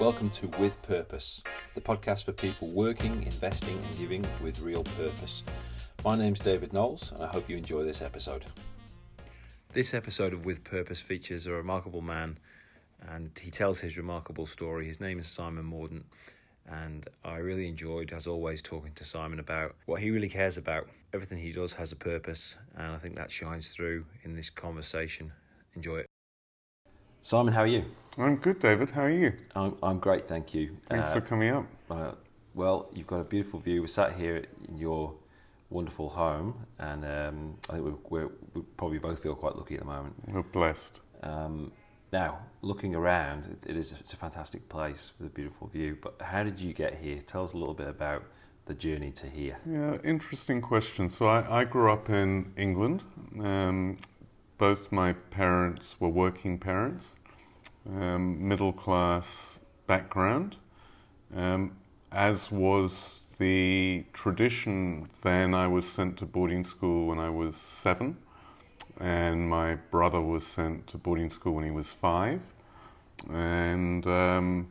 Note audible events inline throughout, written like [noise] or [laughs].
Welcome to With Purpose, the podcast for people working, investing, and giving with real purpose. My name's David Knowles, and I hope you enjoy this episode. This episode of With Purpose features a remarkable man, and he tells his remarkable story. His name is Simon Mordant, and I really enjoyed, as always, talking to Simon about what he really cares about. Everything he does has a purpose, and I think that shines through in this conversation. Enjoy it. Simon, how are you? I'm good, David. How are you? I'm, I'm great, thank you. Thanks uh, for coming up. Uh, well, you've got a beautiful view. We're sat here in your wonderful home, and um, I think we're, we're, we probably both feel quite lucky at the moment. We're blessed. Um, now, looking around, it, it is it's a fantastic place with a beautiful view. But how did you get here? Tell us a little bit about the journey to here. Yeah, interesting question. So I, I grew up in England. Um, both my parents were working parents um, middle class background, um, as was the tradition then. I was sent to boarding school when I was seven, and my brother was sent to boarding school when he was five. And um,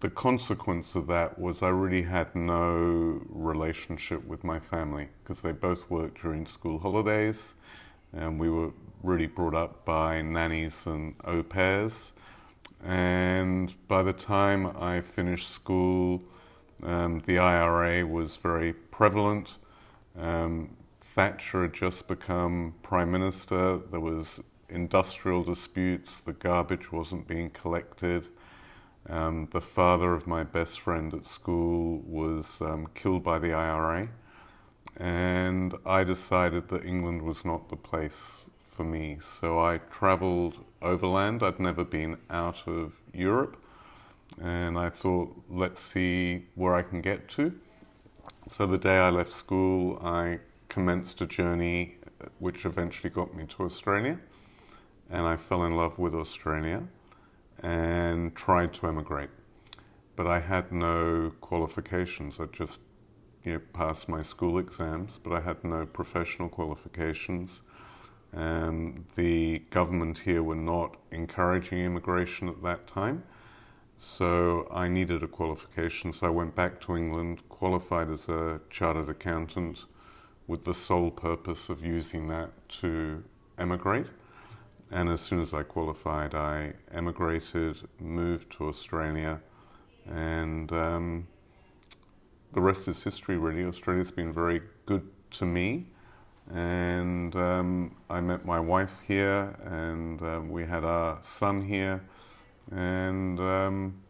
the consequence of that was I really had no relationship with my family because they both worked during school holidays, and we were really brought up by nannies and au pairs. And by the time I finished school, um, the IRA was very prevalent. Um, Thatcher had just become prime minister. There was industrial disputes. The garbage wasn't being collected. Um, the father of my best friend at school was um, killed by the IRA, and I decided that England was not the place for me. So I traveled overland. I'd never been out of Europe. And I thought, let's see where I can get to. So the day I left school, I commenced a journey which eventually got me to Australia. And I fell in love with Australia and tried to emigrate. But I had no qualifications. I just you know, passed my school exams, but I had no professional qualifications. The government here were not encouraging immigration at that time. So I needed a qualification. So I went back to England, qualified as a chartered accountant with the sole purpose of using that to emigrate. And as soon as I qualified, I emigrated, moved to Australia, and um, the rest is history, really. Australia's been very good to me and um, I met my wife here, and um, we had our son here, and um,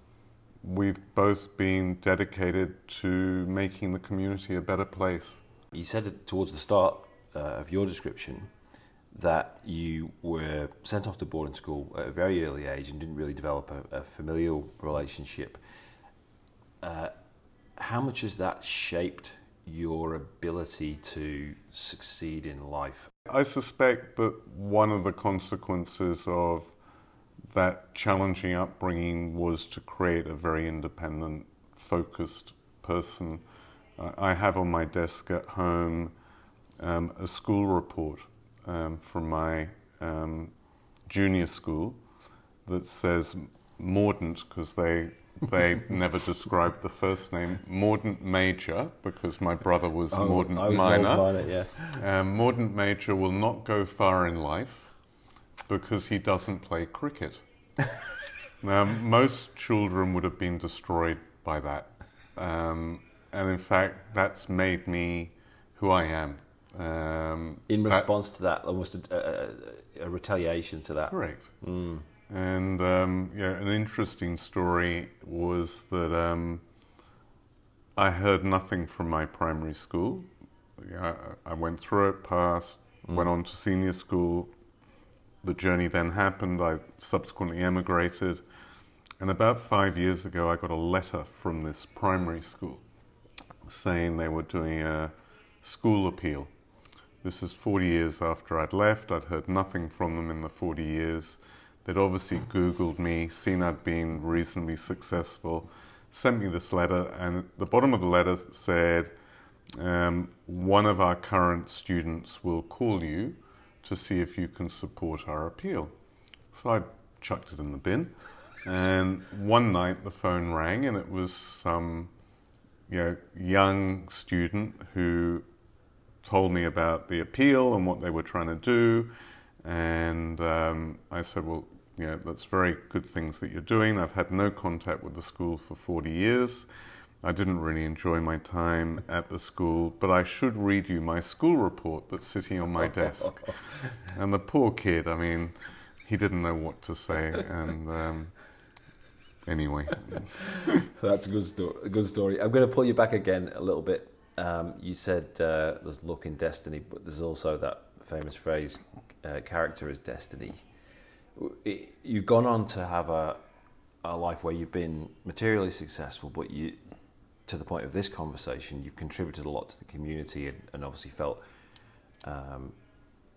we've both been dedicated to making the community a better place. You said it towards the start uh, of your description that you were sent off to boarding school at a very early age and didn't really develop a, a familial relationship. Uh, how much has that shaped your ability to succeed in life? I suspect that one of the consequences of that challenging upbringing was to create a very independent, focused person. I have on my desk at home um, a school report um, from my um, junior school that says Mordant, because they they never described the first name Mordant Major because my brother was oh, Mordant was Minor. Minor yeah. um, Mordant Major will not go far in life because he doesn't play cricket. [laughs] now, most children would have been destroyed by that. Um, and in fact, that's made me who I am. Um, in response that, to that, almost a, a, a, retaliation to that. Correct. Mm. And um, yeah, an interesting story was that um, I heard nothing from my primary school. I, I went through it, passed, mm. went on to senior school. The journey then happened. I subsequently emigrated. And about five years ago, I got a letter from this primary school saying they were doing a school appeal. This is 40 years after I'd left. I'd heard nothing from them in the 40 years. They'd obviously Googled me, seen I'd been reasonably successful, sent me this letter, and at the bottom of the letter said, um, One of our current students will call you to see if you can support our appeal. So I chucked it in the bin. And one night the phone rang, and it was some you know, young student who told me about the appeal and what they were trying to do. And um, I said, Well, you know, that's very good things that you're doing. I've had no contact with the school for 40 years. I didn't really enjoy my time at the school, but I should read you my school report that's sitting on my [laughs] desk. and the poor kid, I mean, he didn't know what to say. And um, anyway. [laughs] that's a good, sto- a good story. I'm going to pull you back again a little bit. Um, you said uh, there's luck in destiny, but there's also that famous phrase, uh, character is destiny. It, you've gone on to have a, a life where you've been materially successful, but you, to the point of this conversation, you've contributed a lot to the community and, and obviously felt, um,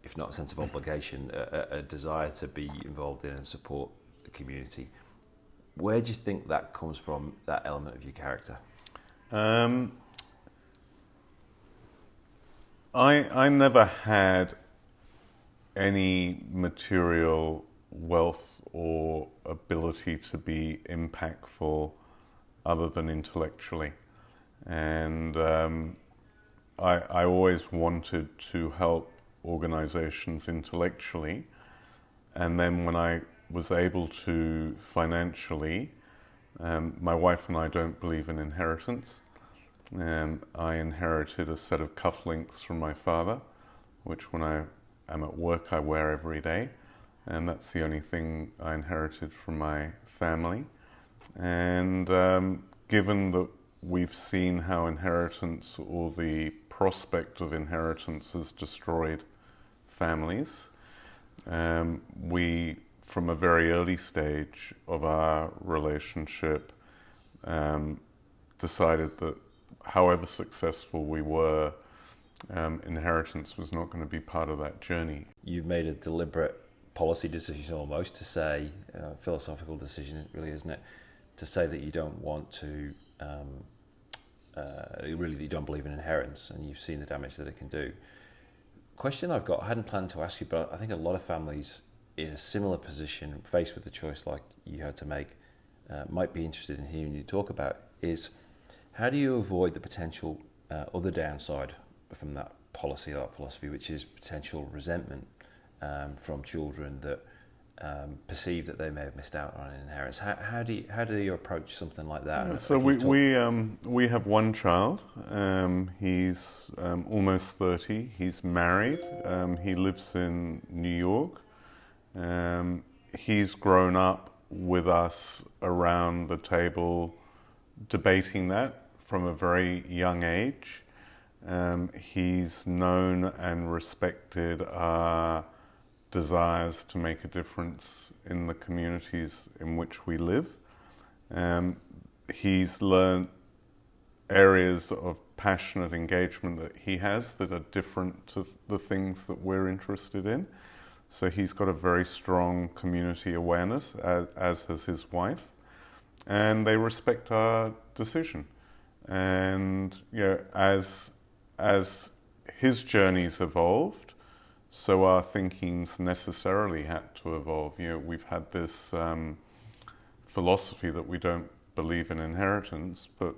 if not a sense of obligation, a, a, desire to be involved in and support the community. Where do you think that comes from, that element of your character? Um, I, I never had any material wealth or ability to be impactful other than intellectually. And um, I, I always wanted to help organizations intellectually. And then when I was able to financially, um, my wife and I don't believe in inheritance. Um, I inherited a set of cufflinks from my father, which when I am at work I wear every day and that's the only thing I inherited from my family. And um, given that we've seen how inheritance or the prospect of inheritance has destroyed families, um, we, from a very early stage of our relationship, um, decided that however successful we were, um, inheritance was not going to be part of that journey. You've made a deliberate policy decision almost to say, uh, philosophical decision really, isn't it? To say that you don't want to, um, uh, really, that you don't believe in inheritance and you've seen the damage that it can do. Question I've got, I hadn't planned to ask you, but I think a lot of families in a similar position, faced with the choice like you had to make, uh, might be interested in hearing you talk about is how do you avoid the potential uh, other downside from that policy, that philosophy, which is potential resentment um, from children that um, perceive that they may have missed out on an inheritance. How, how, do you how do you approach something like that? Yeah, so we we um, we have one child. Um, he's um, almost thirty. He's married. Um, he lives in New York. he's grown up with us around the table, debating that from a very young age. he's known and respected our desires to make a difference in the communities in which we live. Um, he's learned areas of passionate engagement that he has that are different to the things that we're interested in. So he's got a very strong community awareness, as, as has his wife, and they respect our decision. And you know, as as his journey's evolved, so our thinking's necessarily had to evolve. You know, we've had this um, philosophy that we don't believe in inheritance, but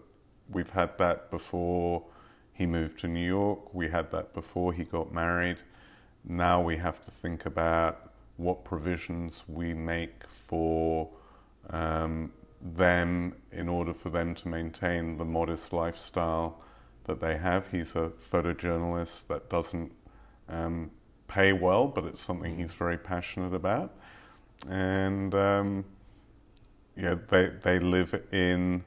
we've had that before he moved to New York. We had that before he got married. Now we have to think about what provisions we make for um, them in order for them to maintain the modest lifestyle that they have. He's a photojournalist that doesn't um, pay well, but it's something he's very passionate about. And um, yeah, they they live in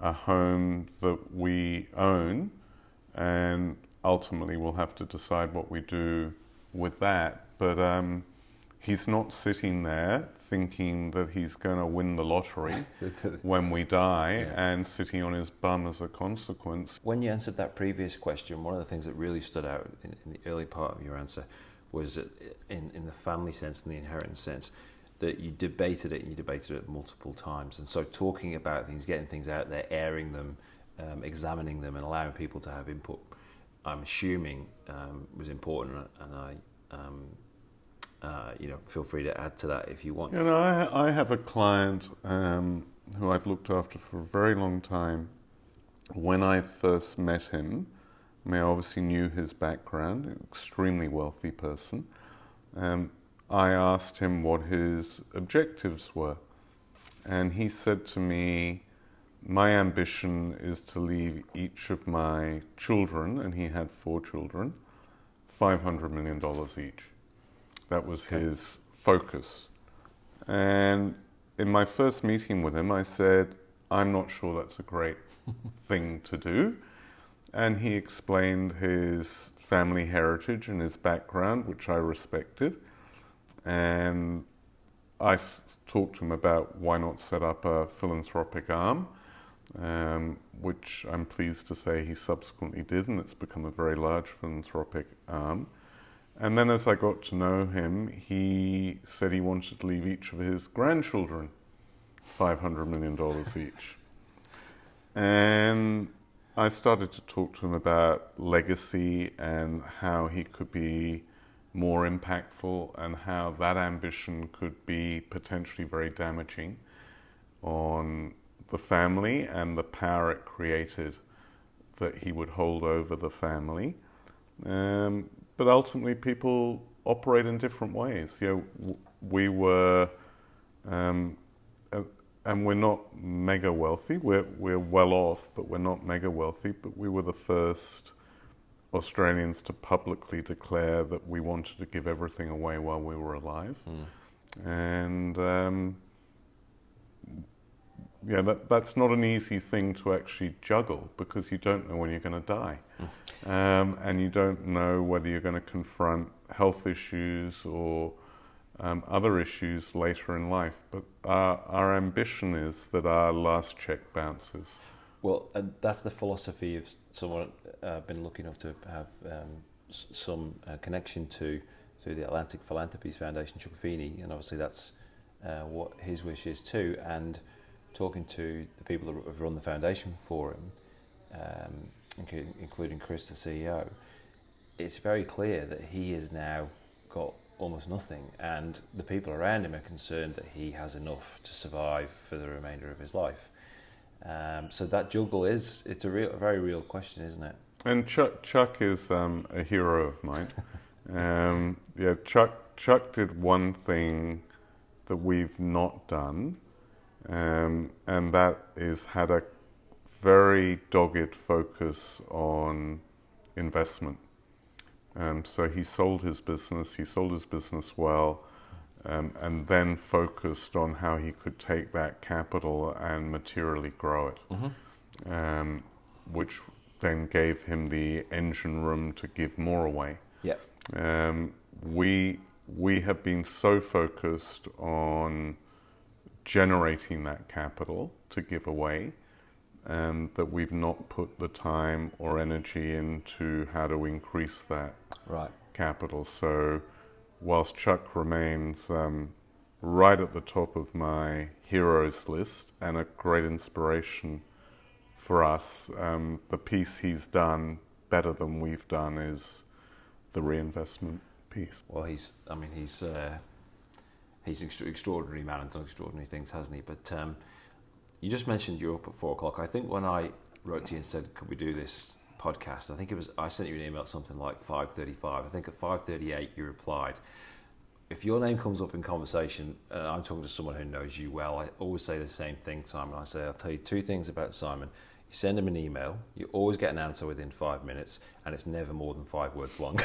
a home that we own, and ultimately we'll have to decide what we do with that. But um, he's not sitting there thinking that he's going to win the lottery [laughs] when we die yeah. and sitting on his bum as a consequence. When you answered that previous question, one of the things that really stood out in, in the early part of your answer was in, in the family sense and the inheritance sense that you debated it and you debated it multiple times. And so talking about things, getting things out there, airing them, um, examining them, and allowing people to have input, I'm assuming um, was important. And I, um, uh, you know, feel free to add to that if you want. You know, I, I have a client um, who I've looked after for a very long time. When I first met him, I obviously knew his background, an extremely wealthy person. Um, I asked him what his objectives were. And he said to me, My ambition is to leave each of my children, and he had four children, $500 million each. That was okay. his focus. And in my first meeting with him, I said, I'm not sure that's a great [laughs] thing to do. And he explained his family heritage and his background, which I respected. And I talked to him about why not set up a philanthropic arm, um, which I'm pleased to say he subsequently did, and it's become a very large philanthropic arm. And then as I got to know him, he said he wanted to leave each of his grandchildren $500 million each. And I started to talk to him about legacy and how he could be more impactful and how that ambition could be potentially very damaging on the family and the power it created that he would hold over the family. Um, but ultimately, people operate in different ways. You know, we were, um, and we're not mega wealthy. We're we're well off, but we're not mega wealthy. But we were the first Australians to publicly declare that we wanted to give everything away while we were alive. Mm. And um, yeah, that, that's not an easy thing to actually juggle because you don't know when you're going to die. Mm. Um, and you don't know whether you're going to confront health issues or um, other issues later in life. But our, our ambition is that our last check bounces. Well, and that's the philosophy of someone I've uh, been lucky enough to have um, s- some uh, connection to through the Atlantic Philanthropies Foundation, Chuck Feeney, and obviously that's uh, what his wish is too. And talking to the people that have run the foundation for him, um, including Chris, the CEO, it's very clear that he has now got almost nothing, and the people around him are concerned that he has enough to survive for the remainder of his life. Um, so that juggle is it's a real, a very real question, isn't it? And Chuck, Chuck is um, a hero of mine. [laughs] um, yeah, Chuck, Chuck did one thing that we've not done, um, and that is had a very dogged focus on investment. Um, so he sold his business. He sold his business well um, and then focused on how he could take that capital and materially grow it, mm-hmm. um, which then gave him the engine room to give more away. Yeah. Um, we we have been so focused on generating that capital to give away um, that we've not put the time or energy into how to increase that right. capital. So whilst Chuck remains um, right at the top of my heroes list and a great inspiration for us, um, the piece he's done better than we've done is the reinvestment piece. Well, he's, I mean, he's, uh, he's an extraordinary man and done extraordinary things, hasn't he? But um, you just mentioned you're up at four o'clock. I think when I wrote to you and said, could we do this podcast. I think it was I sent you an email something like 5:35. I think at 5:38 you replied. If your name comes up in conversation, and I'm talking to someone who knows you well, I always say the same thing, Simon. I say I'll tell you two things about Simon. You send him an email, you always get an answer within five minutes, and it's never more than five words long.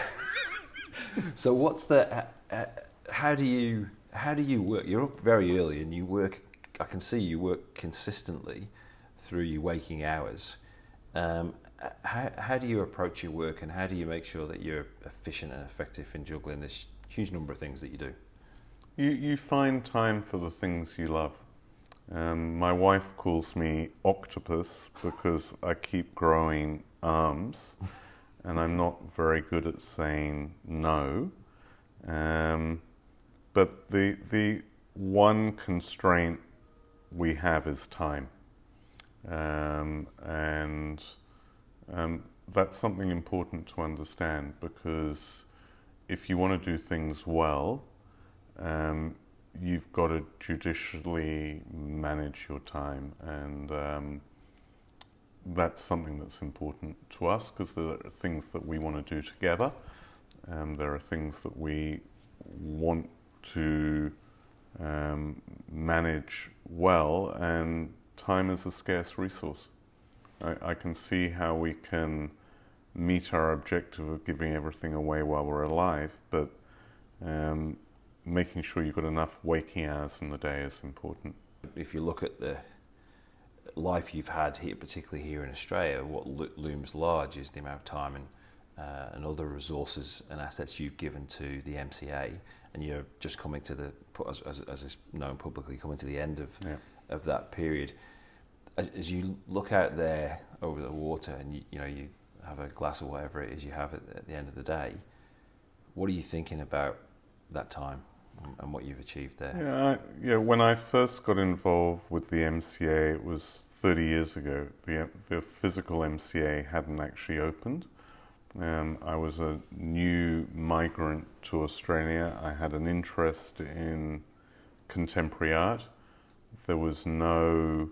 [laughs] so what's the uh, uh, how do you how do you work? You're up very early and you work. I can see you work consistently through your waking hours. Um, how, how do you approach your work and how do you make sure that you're efficient and effective in juggling this huge number of things that you do? You, you find time for the things you love. Um, my wife calls me octopus because I keep growing arms [laughs] and I'm not very good at saying no. Um, but the, the one constraint we have is time. Um, and um, that's something important to understand because if you want to do things well, um, you've got to judicially manage your time, and um, that's something that's important to us because there are things that we want to do together. Um, there are things that we want to um, manage well, and time is a scarce resource. I, I, can see how we can meet our objective of giving everything away while we're alive, but um, making sure you've got enough waking hours in the day is important. If you look at the life you've had here, particularly here in Australia, what looms large is the amount of time and uh, and other resources and assets you've given to the MCA, and you're just coming to the as, as, as is known publicly, coming to the end of yeah. of that period. As, as, you look out there over the water, and you, you know you have a glass or whatever it is you have at, at the end of the day, what are you thinking about that time? and what you've achieved there. Yeah, I, yeah. When I first got involved with the MCA, it was 30 years ago. The, the physical MCA hadn't actually opened. I was a new migrant to Australia. I had an interest in contemporary art. There was no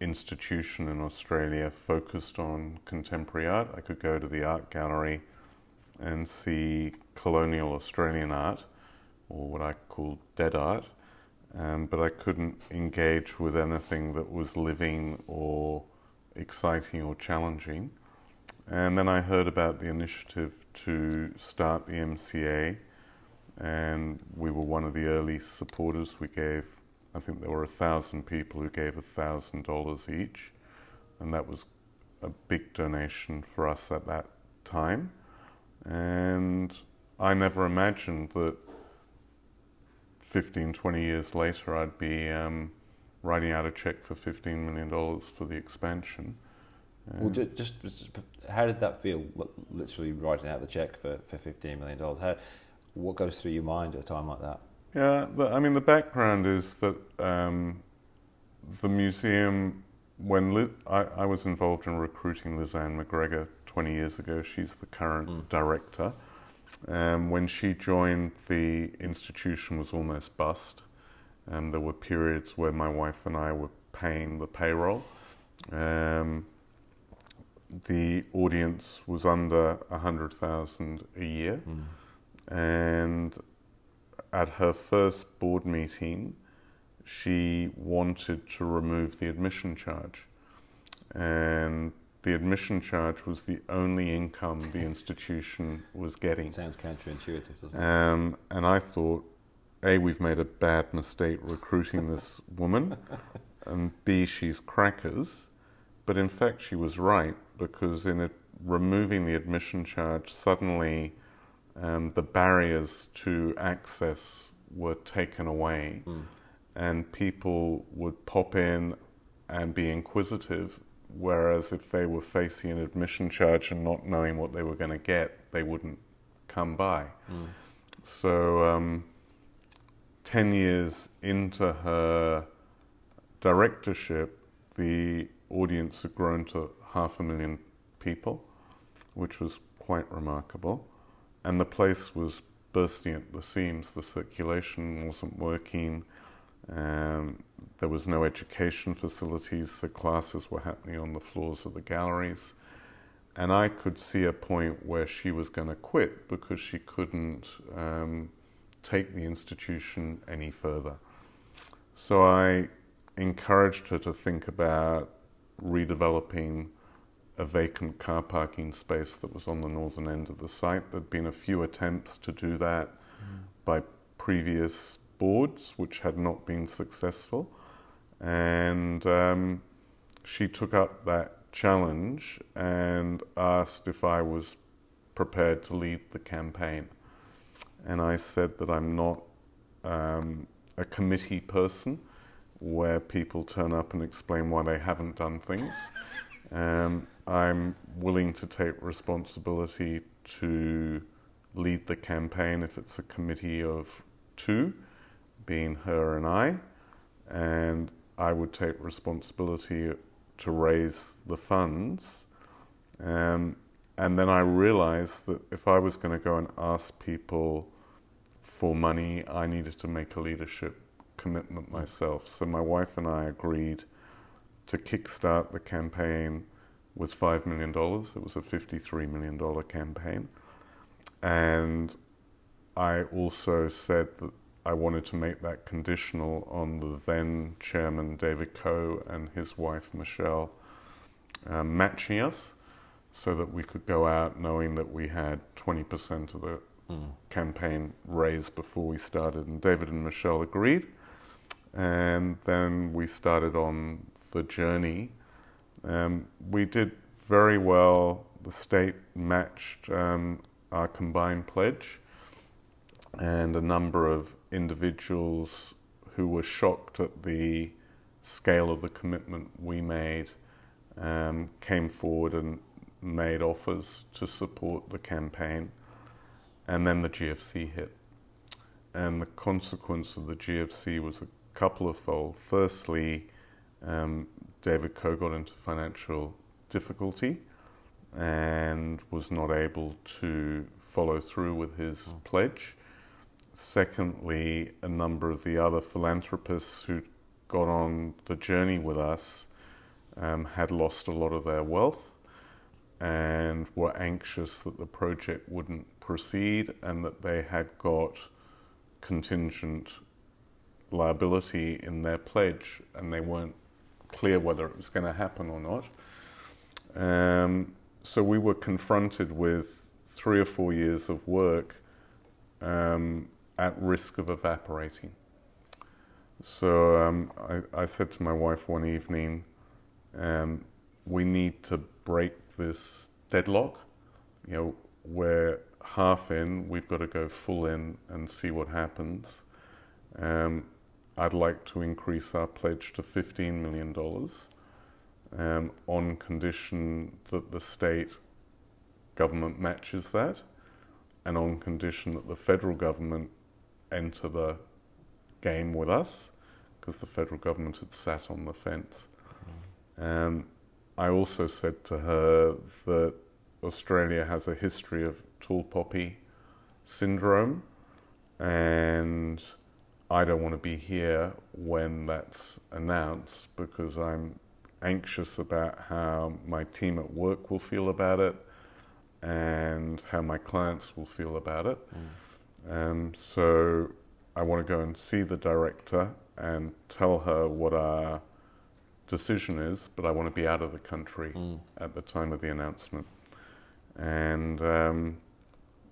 institution in Australia focused on contemporary art. I could go to the art gallery and see colonial Australian art or what I call dead art, um, but I couldn't engage with anything that was living or exciting or challenging. And then I heard about the initiative to start the MCA, and we were one of the early supporters. We gave, I think there were a thousand people who gave a thousand dollars each, and that was a big donation for us at that time. And I never imagined that 15, 20 years later, I'd be um, writing out a check for $15 million for the expansion. Well, just, just, how did that feel, literally writing out the check for, for $15 million? How, what goes through your mind at a time like that? Yeah, the, I mean, the background is that um, the museum, when Li- I, I, was involved in recruiting Liz Ann Macgregor 20 years ago, she's the current mm. director. Um, when she joined, the institution was almost bust. and there were periods where my wife and I were paying the payroll. Um, the audience was under 100,000 a year. Mm. And at her first board meeting, she wanted to remove the admission charge. And the admission charge was the only income the [laughs] institution was getting. It sounds counterintuitive, doesn't it? Um, and I thought, A, we've made a bad mistake recruiting this woman, [laughs] and B, she's crackers. But in fact, she was right because in it, removing the admission charge, suddenly um, the barriers to access were taken away, mm. and people would pop in and be inquisitive Whereas if they were facing an admission charge and not knowing what they were going to get, they wouldn't come by. Mm. So, um, 10 years into her directorship, the audience had grown to half a million people, which was quite remarkable. And the place was bursting at the seams. The circulation wasn't working. Um, there was no education facilities. The classes were happening on the floors of the galleries. And I could see a point where she was going to quit because she couldn't um, take the institution any further. So I encouraged her to think about redeveloping a vacant car parking space that was on the northern end of the site. There'd been a few attempts to do that mm. by previous boards, which had not been successful. And um, she took up that challenge and asked if I was prepared to lead the campaign. And I said that I'm not um, a committee person where people turn up and explain why they haven't done things. Um, I'm willing to take responsibility to lead the campaign if it's a committee of two being her and I, and I would take responsibility to raise the funds. Um, and then I realized that if I was going to go and ask people for money, I needed to make a leadership commitment myself. So my wife and I agreed to kickstart the campaign was $5 million. It was a $53 million campaign. And I also said that I wanted to make that conditional on the then chairman David Coe and his wife Michelle um, matching us so that we could go out knowing that we had 20% of the mm. campaign raised before we started. And David and Michelle agreed. And then we started on the journey. Um, we did very well. The state matched um, our combined pledge, and a number of individuals who were shocked at the scale of the commitment we made um, came forward and made offers to support the campaign. And then the GFC hit. And the consequence of the GFC was a couple of fold. Firstly, um, David Coe got into financial difficulty and was not able to follow through with his mm. pledge. Secondly, a number of the other philanthropists who got on the journey with us um, had lost a lot of their wealth and were anxious that the project wouldn't proceed and that they had got contingent liability in their pledge and they weren't clear whether it was going to happen or not. Um, so we were confronted with three or four years of work um, at risk of evaporating. So um, I, I, said to my wife one evening, um, we need to break this deadlock. You know, we're half in, we've got to go full in and see what happens. Um, I'd like to increase our pledge to $15 million um, on condition that the state government matches that and on condition that the federal government enter the game with us because the federal government had sat on the fence. Um, I also said to her that Australia has a history of tall poppy syndrome and I don't want to be here when that's announced because I'm anxious about how my team at work will feel about it and how my clients will feel about it. Mm. Um, so I want to go and see the director and tell her what our decision is, but I want to be out of the country mm. at the time of the announcement. And um,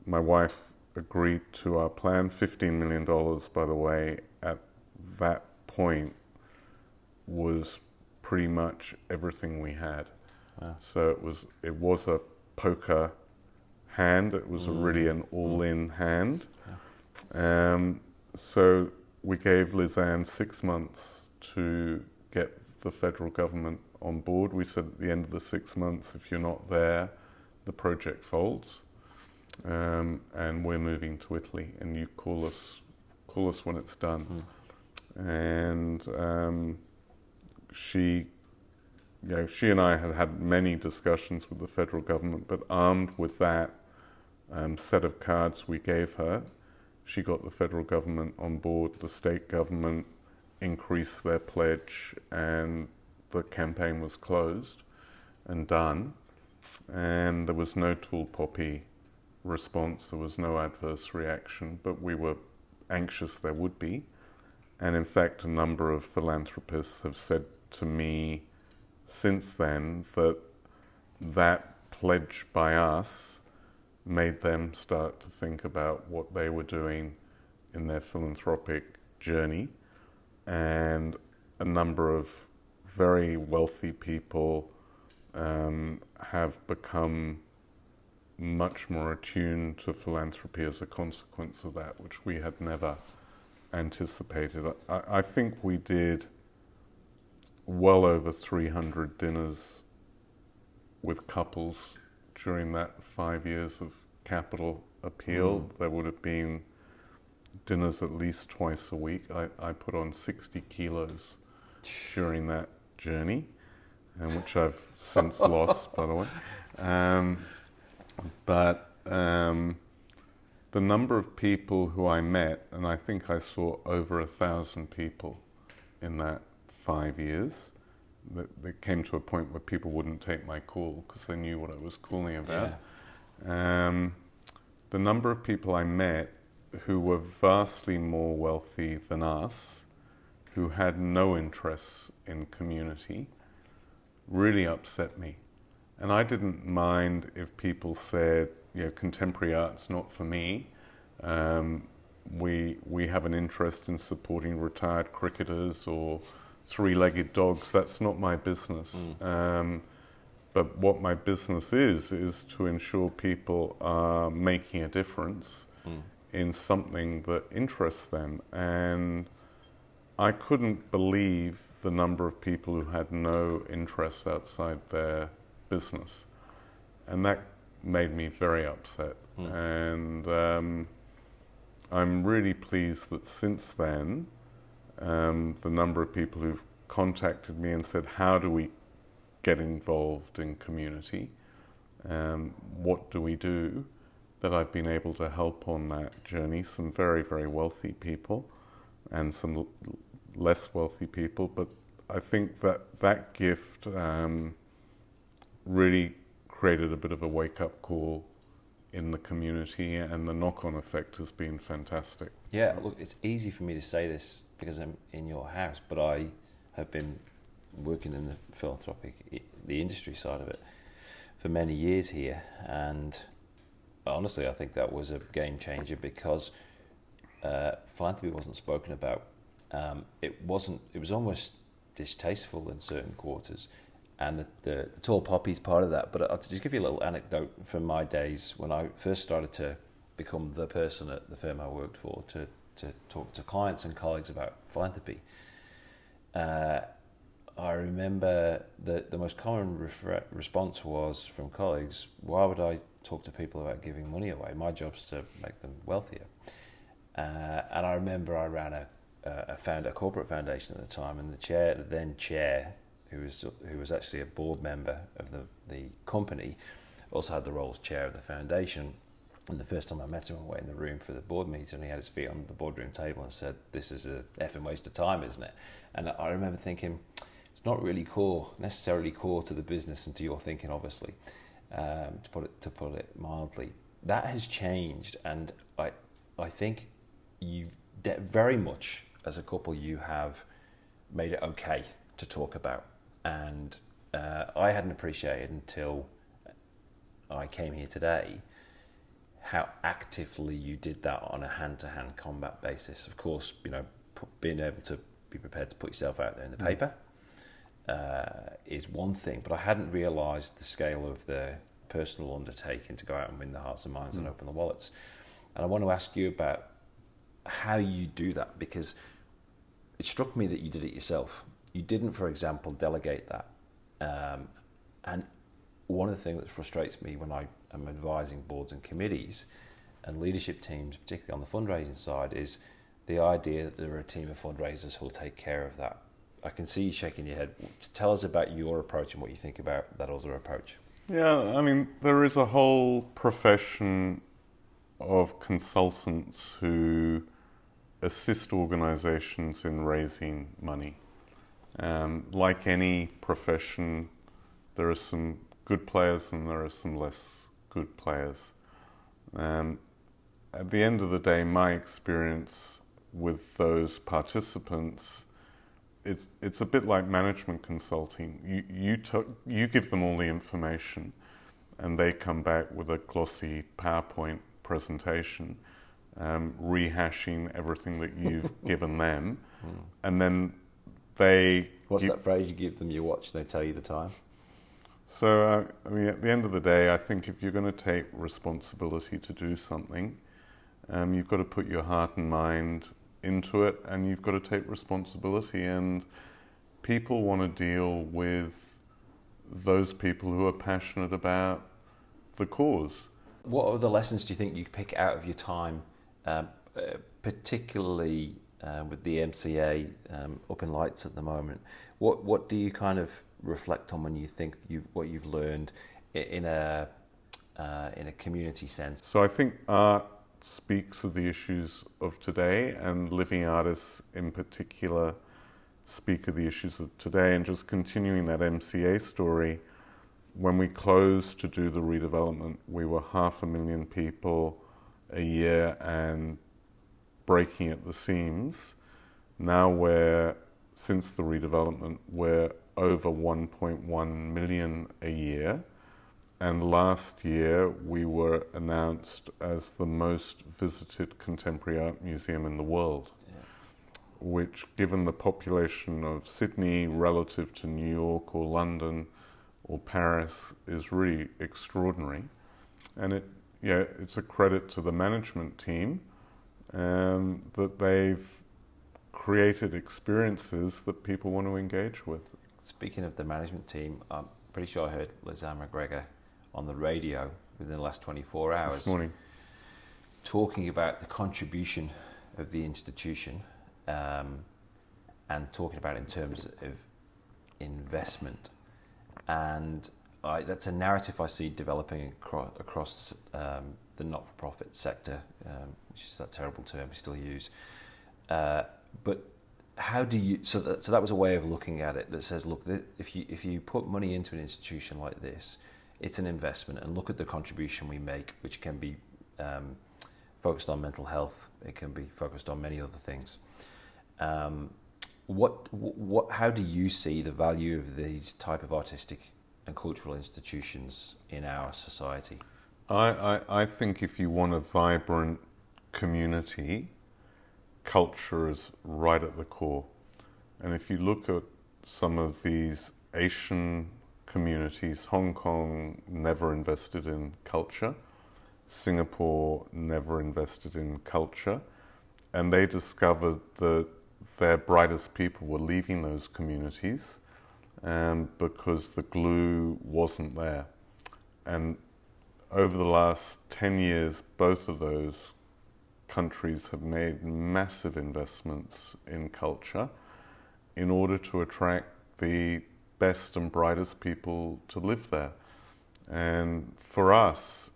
my wife agreed to our plan. $15 million, by the way, at that point was pretty much everything we had. Wow. So it was it was a poker hand. It was mm. really an all-in mm. hand. Yeah. Um, so we gave Liz Ann six months to get the federal government on board. We said at the end of the six months, if you're not there, the project folds um, and we're moving to Italy, and you call us, call us when it's done. Mm. And um, she, you know, she and I had had many discussions with the federal government, but armed with that um, set of cards we gave her, she got the federal government on board. The state government increased their pledge, and the campaign was closed and done. And there was no tall poppy response. There was no adverse reaction, but we were anxious there would be. And in fact, a number of philanthropists have said to me since then that that pledge by us made them start to think about what they were doing in their philanthropic journey. And a number of very wealthy people um, have become much more attuned to philanthropy as a consequence of that, which we had never anticipated. I, I think we did well over 300 dinners with couples during that five years of capital appeal. Mm. There would have been dinners at least twice a week. I, I put on 60 kilos during that journey, and which I've since [laughs] lost, by the way. Um, but um, the number of people who I met, and I think I saw over a thousand people in that five years, that, that came to a point where people wouldn't take my call because they knew what I was calling about. Yeah. Um, the number of people I met who were vastly more wealthy than us, who had no interest in community, really upset me. And I didn't mind if people said, you know, contemporary art's not for me. Um, we, we have an interest in supporting retired cricketers or three legged dogs. That's not my business. Mm. Um, but what my business is, is to ensure people are making a difference mm. in something that interests them. And I couldn't believe the number of people who had no interest outside their business. And that made me very upset. Mm. And um, I'm really pleased that since then, um, the number of people who've contacted me and said, How do we get involved in community? Um, what do we do? That I've been able to help on that journey. Some very, very wealthy people and some l- less wealthy people. But I think that that gift um, really created a bit of a wake up call in the community, and the knock on effect has been fantastic. Yeah, look, it's easy for me to say this because I'm in your house, but I have been working in the philanthropic, the industry side of it, for many years here, and honestly, I think that was a game changer because uh, philanthropy wasn't spoken about. Um, it wasn't. It was almost distasteful in certain quarters and the, the, the, tall poppies part of that. But I'll just give you a little anecdote from my days when I first started to become the person at the firm I worked for to, to talk to clients and colleagues about philanthropy. Uh, I remember that the most common refer- response was from colleagues, why would I talk to people about giving money away? My job's to make them wealthier. Uh, and I remember I ran a, a, found, a corporate foundation at the time, and the chair, the then chair, who was who was actually a board member of the the company, also had the role as chair of the foundation. And the first time I met him, I went in the room for the board meeting, and he had his feet on the boardroom table and said, "This is a effing waste of time, isn't it?" And I remember thinking, it's not really core, necessarily core to the business and to your thinking, obviously, um, to put it to put it mildly. That has changed, and I I think you very much as a couple you have made it okay to talk about and uh, I hadn't appreciated until I came here today how actively you did that on a hand-to-hand combat basis. Of course, you know, being able to be prepared to put yourself out there in the mm. paper uh, is one thing, but I hadn't realised the scale of the personal undertaking to go out and win the hearts and minds mm. and open the wallets. And I want to ask you about how you do that because it struck me that you did it yourself you didn't, for example, delegate that. Um, and one of the things that frustrates me when I am advising boards and committees and leadership teams, particularly on the fundraising side, is the idea that there are a team of fundraisers who will take care of that. I can see you shaking your head. Tell us about your approach and what you think about that other approach. Yeah, I mean, there is a whole profession of consultants who assist organizations in raising money. Um, like any profession, there are some good players and there are some less good players. Um, at the end of the day, my experience with those participants, it's it's a bit like management consulting. You you you give them all the information, and they come back with a glossy PowerPoint presentation, um, rehashing everything that you've [laughs] given them, mm. and then they. What's you, that phrase you give them? You watch, and they tell you the time. So, uh, I mean, at the end of the day, I think if you're going to take responsibility to do something, um, you've got to put your heart and mind into it, and you've got to take responsibility. And people want to deal with those people who are passionate about the cause. What are the lessons do you think you pick out of your time, um, uh, particularly uh, with the MCA um, up in lights at the moment. What what do you kind of reflect on when you think you what you've learned in a uh, in a community sense? So I think art speaks of the issues of today, and living artists in particular speak of the issues of today. And just continuing that MCA story, when we closed to do the redevelopment, we were half a million people a year and breaking at the seams. Now we're, since the redevelopment, we're over 1.1 million a year and last year, we were announced as the most visited contemporary art museum in the world, yeah. which, given the population of Sydney relative to New York or London or Paris, is really extraordinary. And it, yeah, it's a credit to the management team um, that they've created experiences that people want to engage with. Speaking of the management team, I'm pretty sure I heard Liz Ann Macgregor on the radio within the last 24 hours. This morning. Talking about the contribution of the institution um, and talking about in terms of investment. And I, that's a narrative I see developing across, across um, the not for profit sector, um, which is that terrible term we still use. Uh, but how do you so that, so that was a way of looking at it that says look if you if you put money into an institution like this it's an investment and look at the contribution we make, which can be um, focused on mental health, it can be focused on many other things. Um, what, what, how do you see the value of these type of artistic and cultural institutions in our society? I, I, I think if you want a vibrant community, culture is right at the core. And if you look at some of these Asian communities. Hong Kong never invested in culture. Singapore never invested in culture. And they discovered that their brightest people were leaving those communities um, because the glue wasn't there. And over the last 10 years, both of those countries have made massive investments in culture in order to attract the best and brightest people to live there. And for us,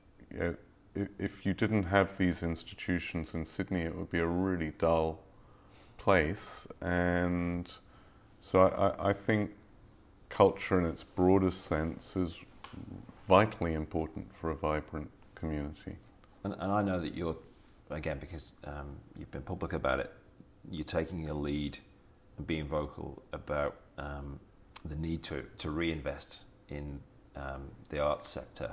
if you didn't have these institutions in Sydney, it would be a really dull place. And so I, I think culture in its broadest sense is vitally important for a vibrant community. And, and I know that you're, again, because um, you've been public about it, you're taking a lead and being vocal about um, the need to, to reinvest in um, the arts sector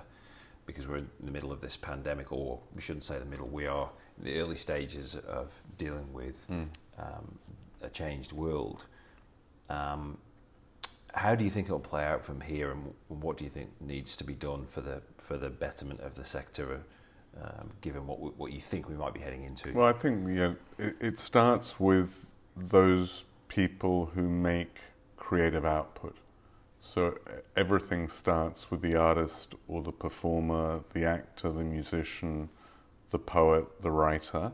because we're in the middle of this pandemic, or we shouldn't say the middle, we are in the early stages of dealing with mm. um, a changed world. Um, how do you think it'll play out from here, and what do you think needs to be done for the for the betterment of the sector, um, given what what you think we might be heading into? Well, I think yeah, it, it starts with those people who make creative output. So everything starts with the artist or the performer, the actor, the musician, the poet, the writer.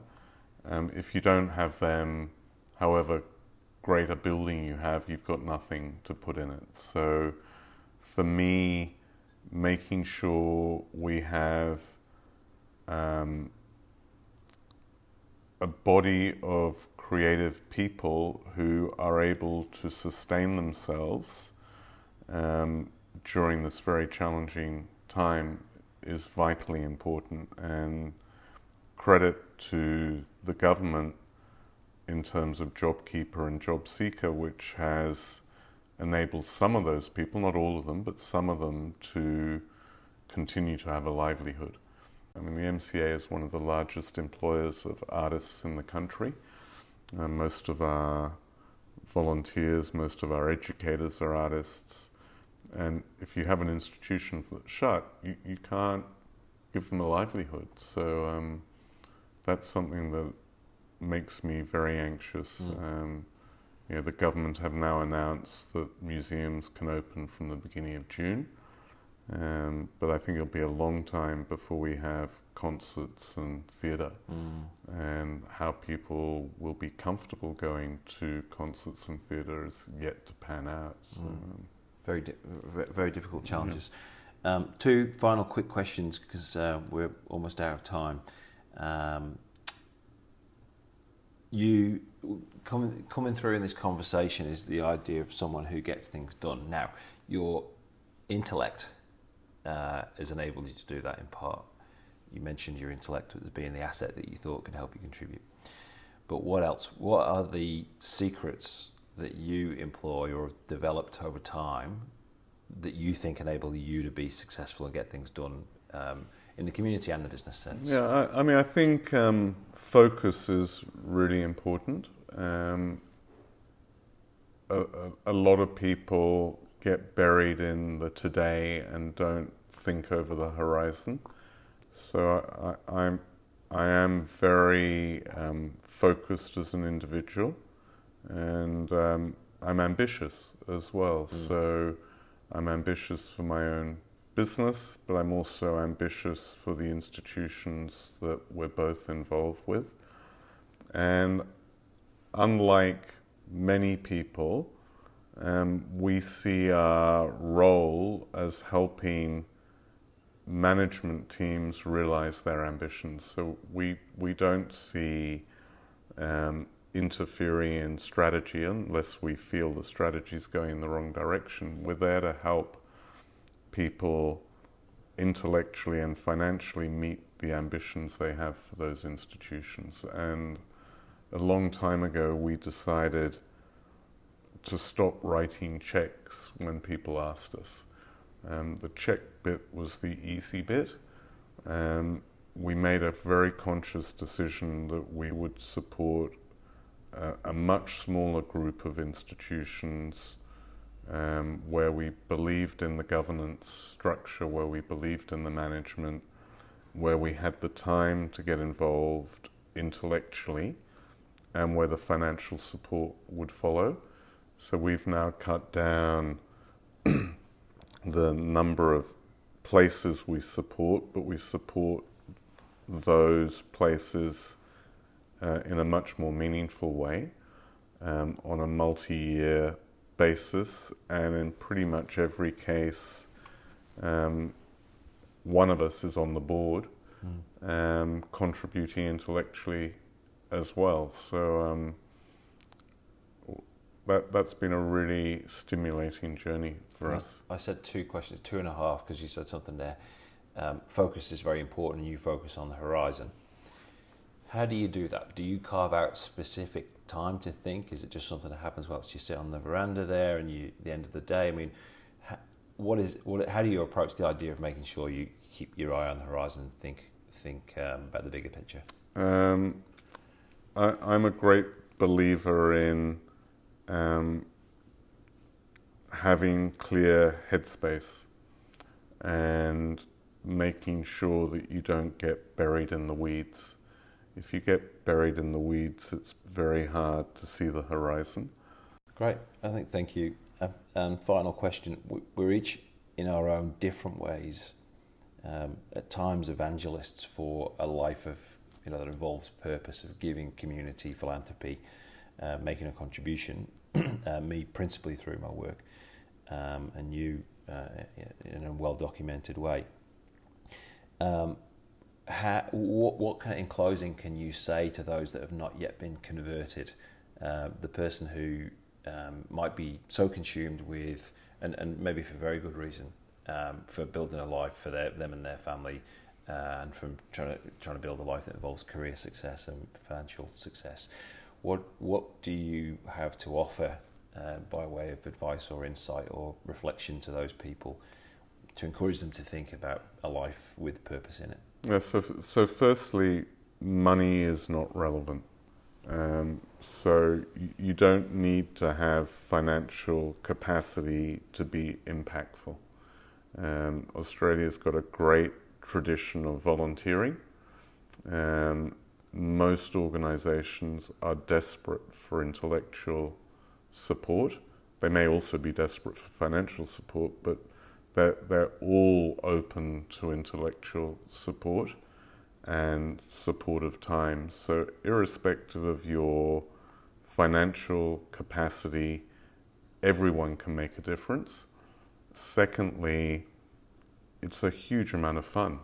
Um, if you don't have them, however great a building you have, you've got nothing to put in it. So for me, making sure we have um, a body of creative people who are able to sustain themselves um, during this very challenging time is vitally important. And credit to the government in terms of JobKeeper and JobSeeker, which has enabled some of those people, not all of them, but some of them, to continue to have a livelihood. I mean, the MCA is one of the largest employers of artists in the country. Uh, most of our volunteers, most of our educators are artists. And if you have an institution that's shut, you, you can't give them a livelihood. So um, that's something that makes me very anxious. Mm. Um, you know, the government have now announced that museums can open from the beginning of June. Um, but I think it'll be a long time before we have concerts and theatre, mm. and how people will be comfortable going to concerts and theatre is yet to pan out. So, mm. Very, di- very difficult challenges. Yeah. Um, two final quick questions because uh, we're almost out of time. Um, you coming coming through in this conversation is the idea of someone who gets things done. Now, your intellect uh, has enabled you to do that in part. You mentioned your intellect as being the asset that you thought could help you contribute. But what else? What are the secrets that you employ or have developed over time that you think enable you to be successful and get things done um, in the community and the business sense? Yeah, I, I mean, I think um, focus is really important. Um, a, a, a, lot of people get buried in the today and don't think over the horizon. So I, I'm, I am very um, focused as an individual, and um, I'm ambitious as well. Mm. So I'm ambitious for my own business, but I'm also ambitious for the institutions that we're both involved with. And unlike many people, um, we see our role as helping management teams realize their ambitions. So we we don't see um, interfering in strategy unless we feel the strategy is going in the wrong direction. We're there to help people intellectually and financially meet the ambitions they have for those institutions. And a long time ago, we decided to stop writing checks when people asked us. Um, the check bit was the easy bit. And we made a very conscious decision that we would support a, a much smaller group of institutions um, where we believed in the governance structure, where we believed in the management, where we had the time to get involved intellectually, and where the financial support would follow. So we've now cut down [clears throat] the number of places we support, but we support those places uh, in a much more meaningful way um, on a multi year basis, and in pretty much every case, um, one of us is on the board, mm. um, contributing intellectually as well. So um, that that's been a really stimulating journey for us. I said two questions, two and a half, because you said something there. Um, focus is very important, and you focus on the horizon. How do you do that? Do you carve out specific time to think? Is it just something that happens whilst you sit on the veranda there and you, the end of the day? I mean, what is, what, how do you approach the idea of making sure you keep your eye on the horizon and think, think um, about the bigger picture? Um, I, I'm a great believer in um, having clear headspace and making sure that you don't get buried in the weeds. If you get buried in the weeds, it's very hard to see the horizon. Great, I think thank you. Um, and final question: We're each in our own different ways, um, at times evangelists for a life of you know that involves purpose of giving, community, philanthropy, uh, making a contribution. [clears throat] uh, me principally through my work, um, and you uh, in a well documented way. Um, how, what, what kind of, in closing can you say to those that have not yet been converted? Uh, the person who um, might be so consumed with, and, and maybe for very good reason, um, for building a life for their, them and their family, uh, and from trying to trying to build a life that involves career success and financial success. What what do you have to offer uh, by way of advice or insight or reflection to those people to encourage them to think about a life with purpose in it? Yeah, so, so firstly, money is not relevant. Um, so you, don't need to have financial capacity to be impactful. Um, Australia's got a great tradition of volunteering. Um, most organizations are desperate for intellectual support. They may also be desperate for financial support, but they're, they're all open to intellectual support and supportive time. So, irrespective of your financial capacity, everyone can make a difference. Secondly, it's a huge amount of fun.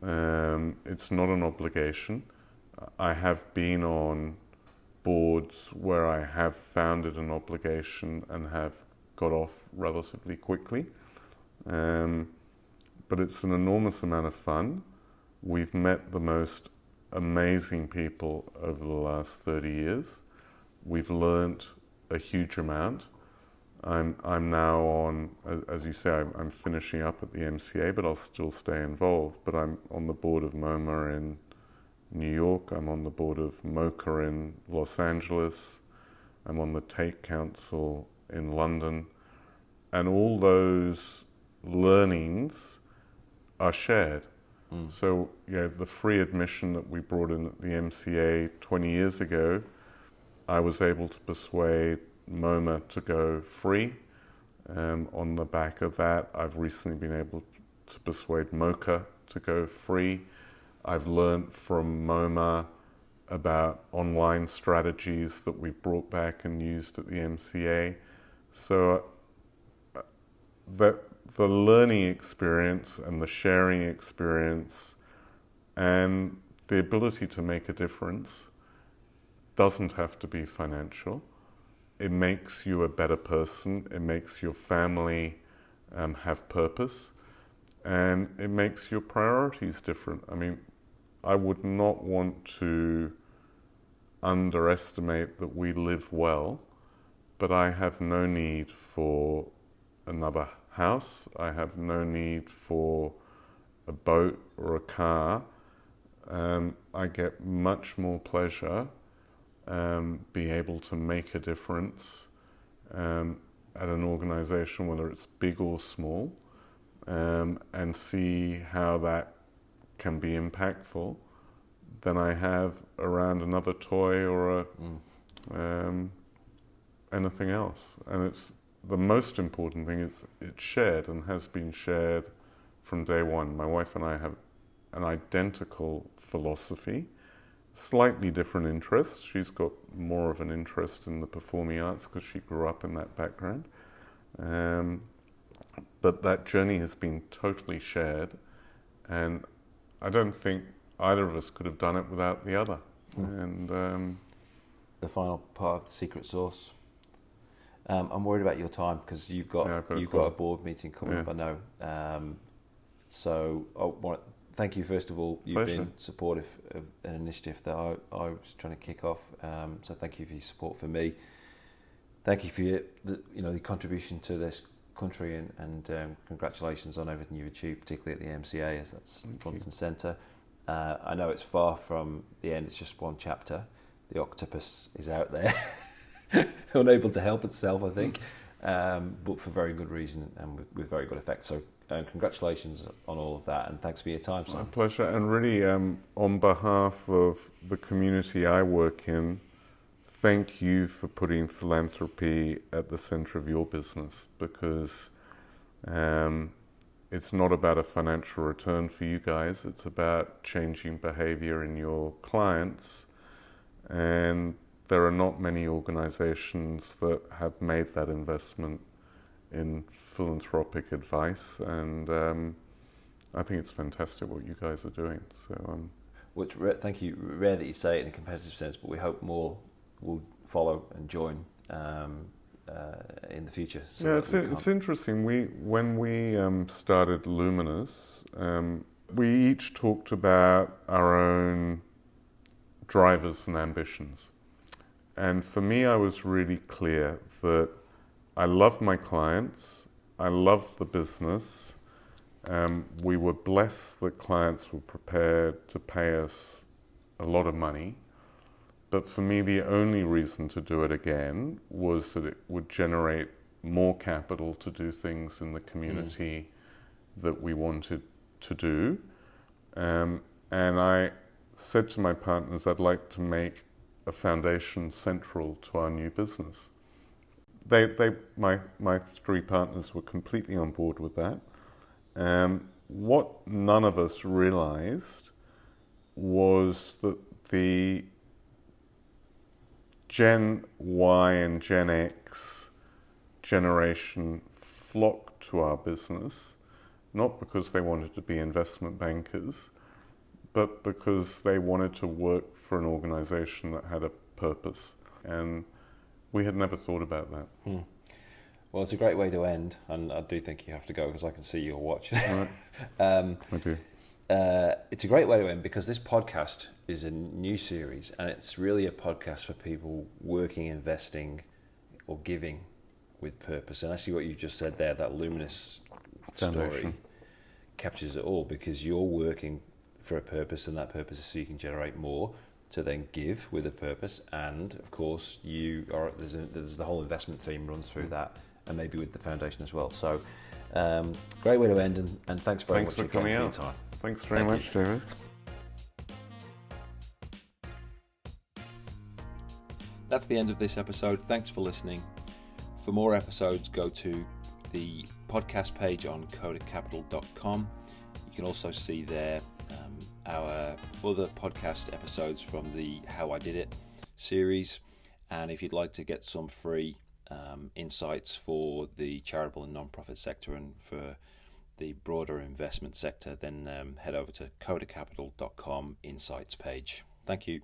Um, it's not an obligation. I have been on boards where I have found it an obligation and have got off relatively quickly. Um, but it's an enormous amount of fun. We've met the most amazing people over the last 30 years. We've learnt a huge amount. I'm, I'm now on, as, as you say, I'm, I'm, finishing up at the MCA, but I'll still stay involved. But I'm on the board of MoMA in New York, I'm on the board of MOCA in Los Angeles, I'm on the Tate Council in London, and all those learnings are shared. Mm. So, you know, the free admission that we brought in at the MCA 20 years ago, I was able to persuade MoMA to go free. Um, on the back of that, I've recently been able to persuade MOCA to go free. I've learned from MoMA about online strategies that we've brought back and used at the MCA. So, uh, that the learning experience and the sharing experience and the ability to make a difference doesn't have to be financial. It makes you a better person, it makes your family um, have purpose, and it makes your priorities different. I mean, I would not want to underestimate that we live well, but I have no need for another house. I have no need for a boat or a car. Um, I get much more pleasure um, being able to make a difference um, at an organization, whether it's big or small, um, and see how that can be impactful than I have around another toy or a, mm. um, anything else. And it's the most important thing is it's shared and has been shared from day one. My wife and I have an identical philosophy, slightly different interests. She's got more of an interest in the performing arts because she grew up in that background. Um, but that journey has been totally shared, and I don't think either of us could have done it without the other. Mm. And um, the final part of the secret sauce. Um, I'm worried about your time because you've got, yeah, got you've got a board meeting coming yeah. up. I know. Um, so I want to thank you first of all. You've Pleasure. been supportive of an initiative that I, I was trying to kick off. Um, so thank you for your support for me. Thank you for your, the, you know the contribution to this country and, and um, congratulations on everything you've achieved, particularly at the MCA, as that's Thank front you. and centre. Uh, I know it's far from the end; it's just one chapter. The octopus is out there, [laughs] [laughs] unable to help itself, I think, um, but for very good reason and with, with very good effect. So, uh, congratulations on all of that, and thanks for your time. My pleasure, and really, um, on behalf of the community I work in thank you for putting philanthropy at the center of your business because um, it's not about a financial return for you guys, it's about changing behavior in your clients. And there are not many organizations that have made that investment in philanthropic advice. And um, I think it's fantastic what you guys are doing. So, um, well, rare, thank you. Rare that you say it in a competitive sense, but we hope more will follow and join um, uh, in the future. So yeah, it's, it's interesting. We when we um, started Luminis, um, we each talked about our own drivers and ambitions. And for me, I was really clear that I love my clients, I love the business. Um, we were blessed that clients were prepared to pay us a lot of money but for me, the only reason to do it again was that it would generate more capital to do things in the community mm. that we wanted to do. Um, and I said to my partners, I'd like to make a foundation central to our new business. They, they, my, my three partners were completely on board with that. Um, what none of us realized was that the Gen Y and Gen X generation flocked to our business, not because they wanted to be investment bankers, but because they wanted to work for an organization that had a purpose. And we had never thought about that. Hmm. Well, it's a great way to end, and I do think you have to go because I can see your watch. watching. Right. [laughs] um, I do. uh, it's a great way to end because this podcast is a new series, and it's really a podcast for people working, investing, or giving with purpose. And actually, what you just said there, that Luminis story captures it all because you're working for a purpose, and that purpose is so you can generate more to then give with a purpose. And of course, you are there's, a, there's the whole investment theme runs through that, and maybe with the foundation as well. So, um, great way to end, and, and thanks very Thanks much for again coming for out. your time. Thanks very Thank much, David. That's the end of this episode. Thanks for listening. For more episodes, go to the podcast page on kodacapital.com. You can also see there our other podcast episodes from the How I Did It series. And if you'd like to get some free um, insights for the charitable and non-profit sector and for the broader investment sector, then um, head over to kodacapital.com insights page. Thank you.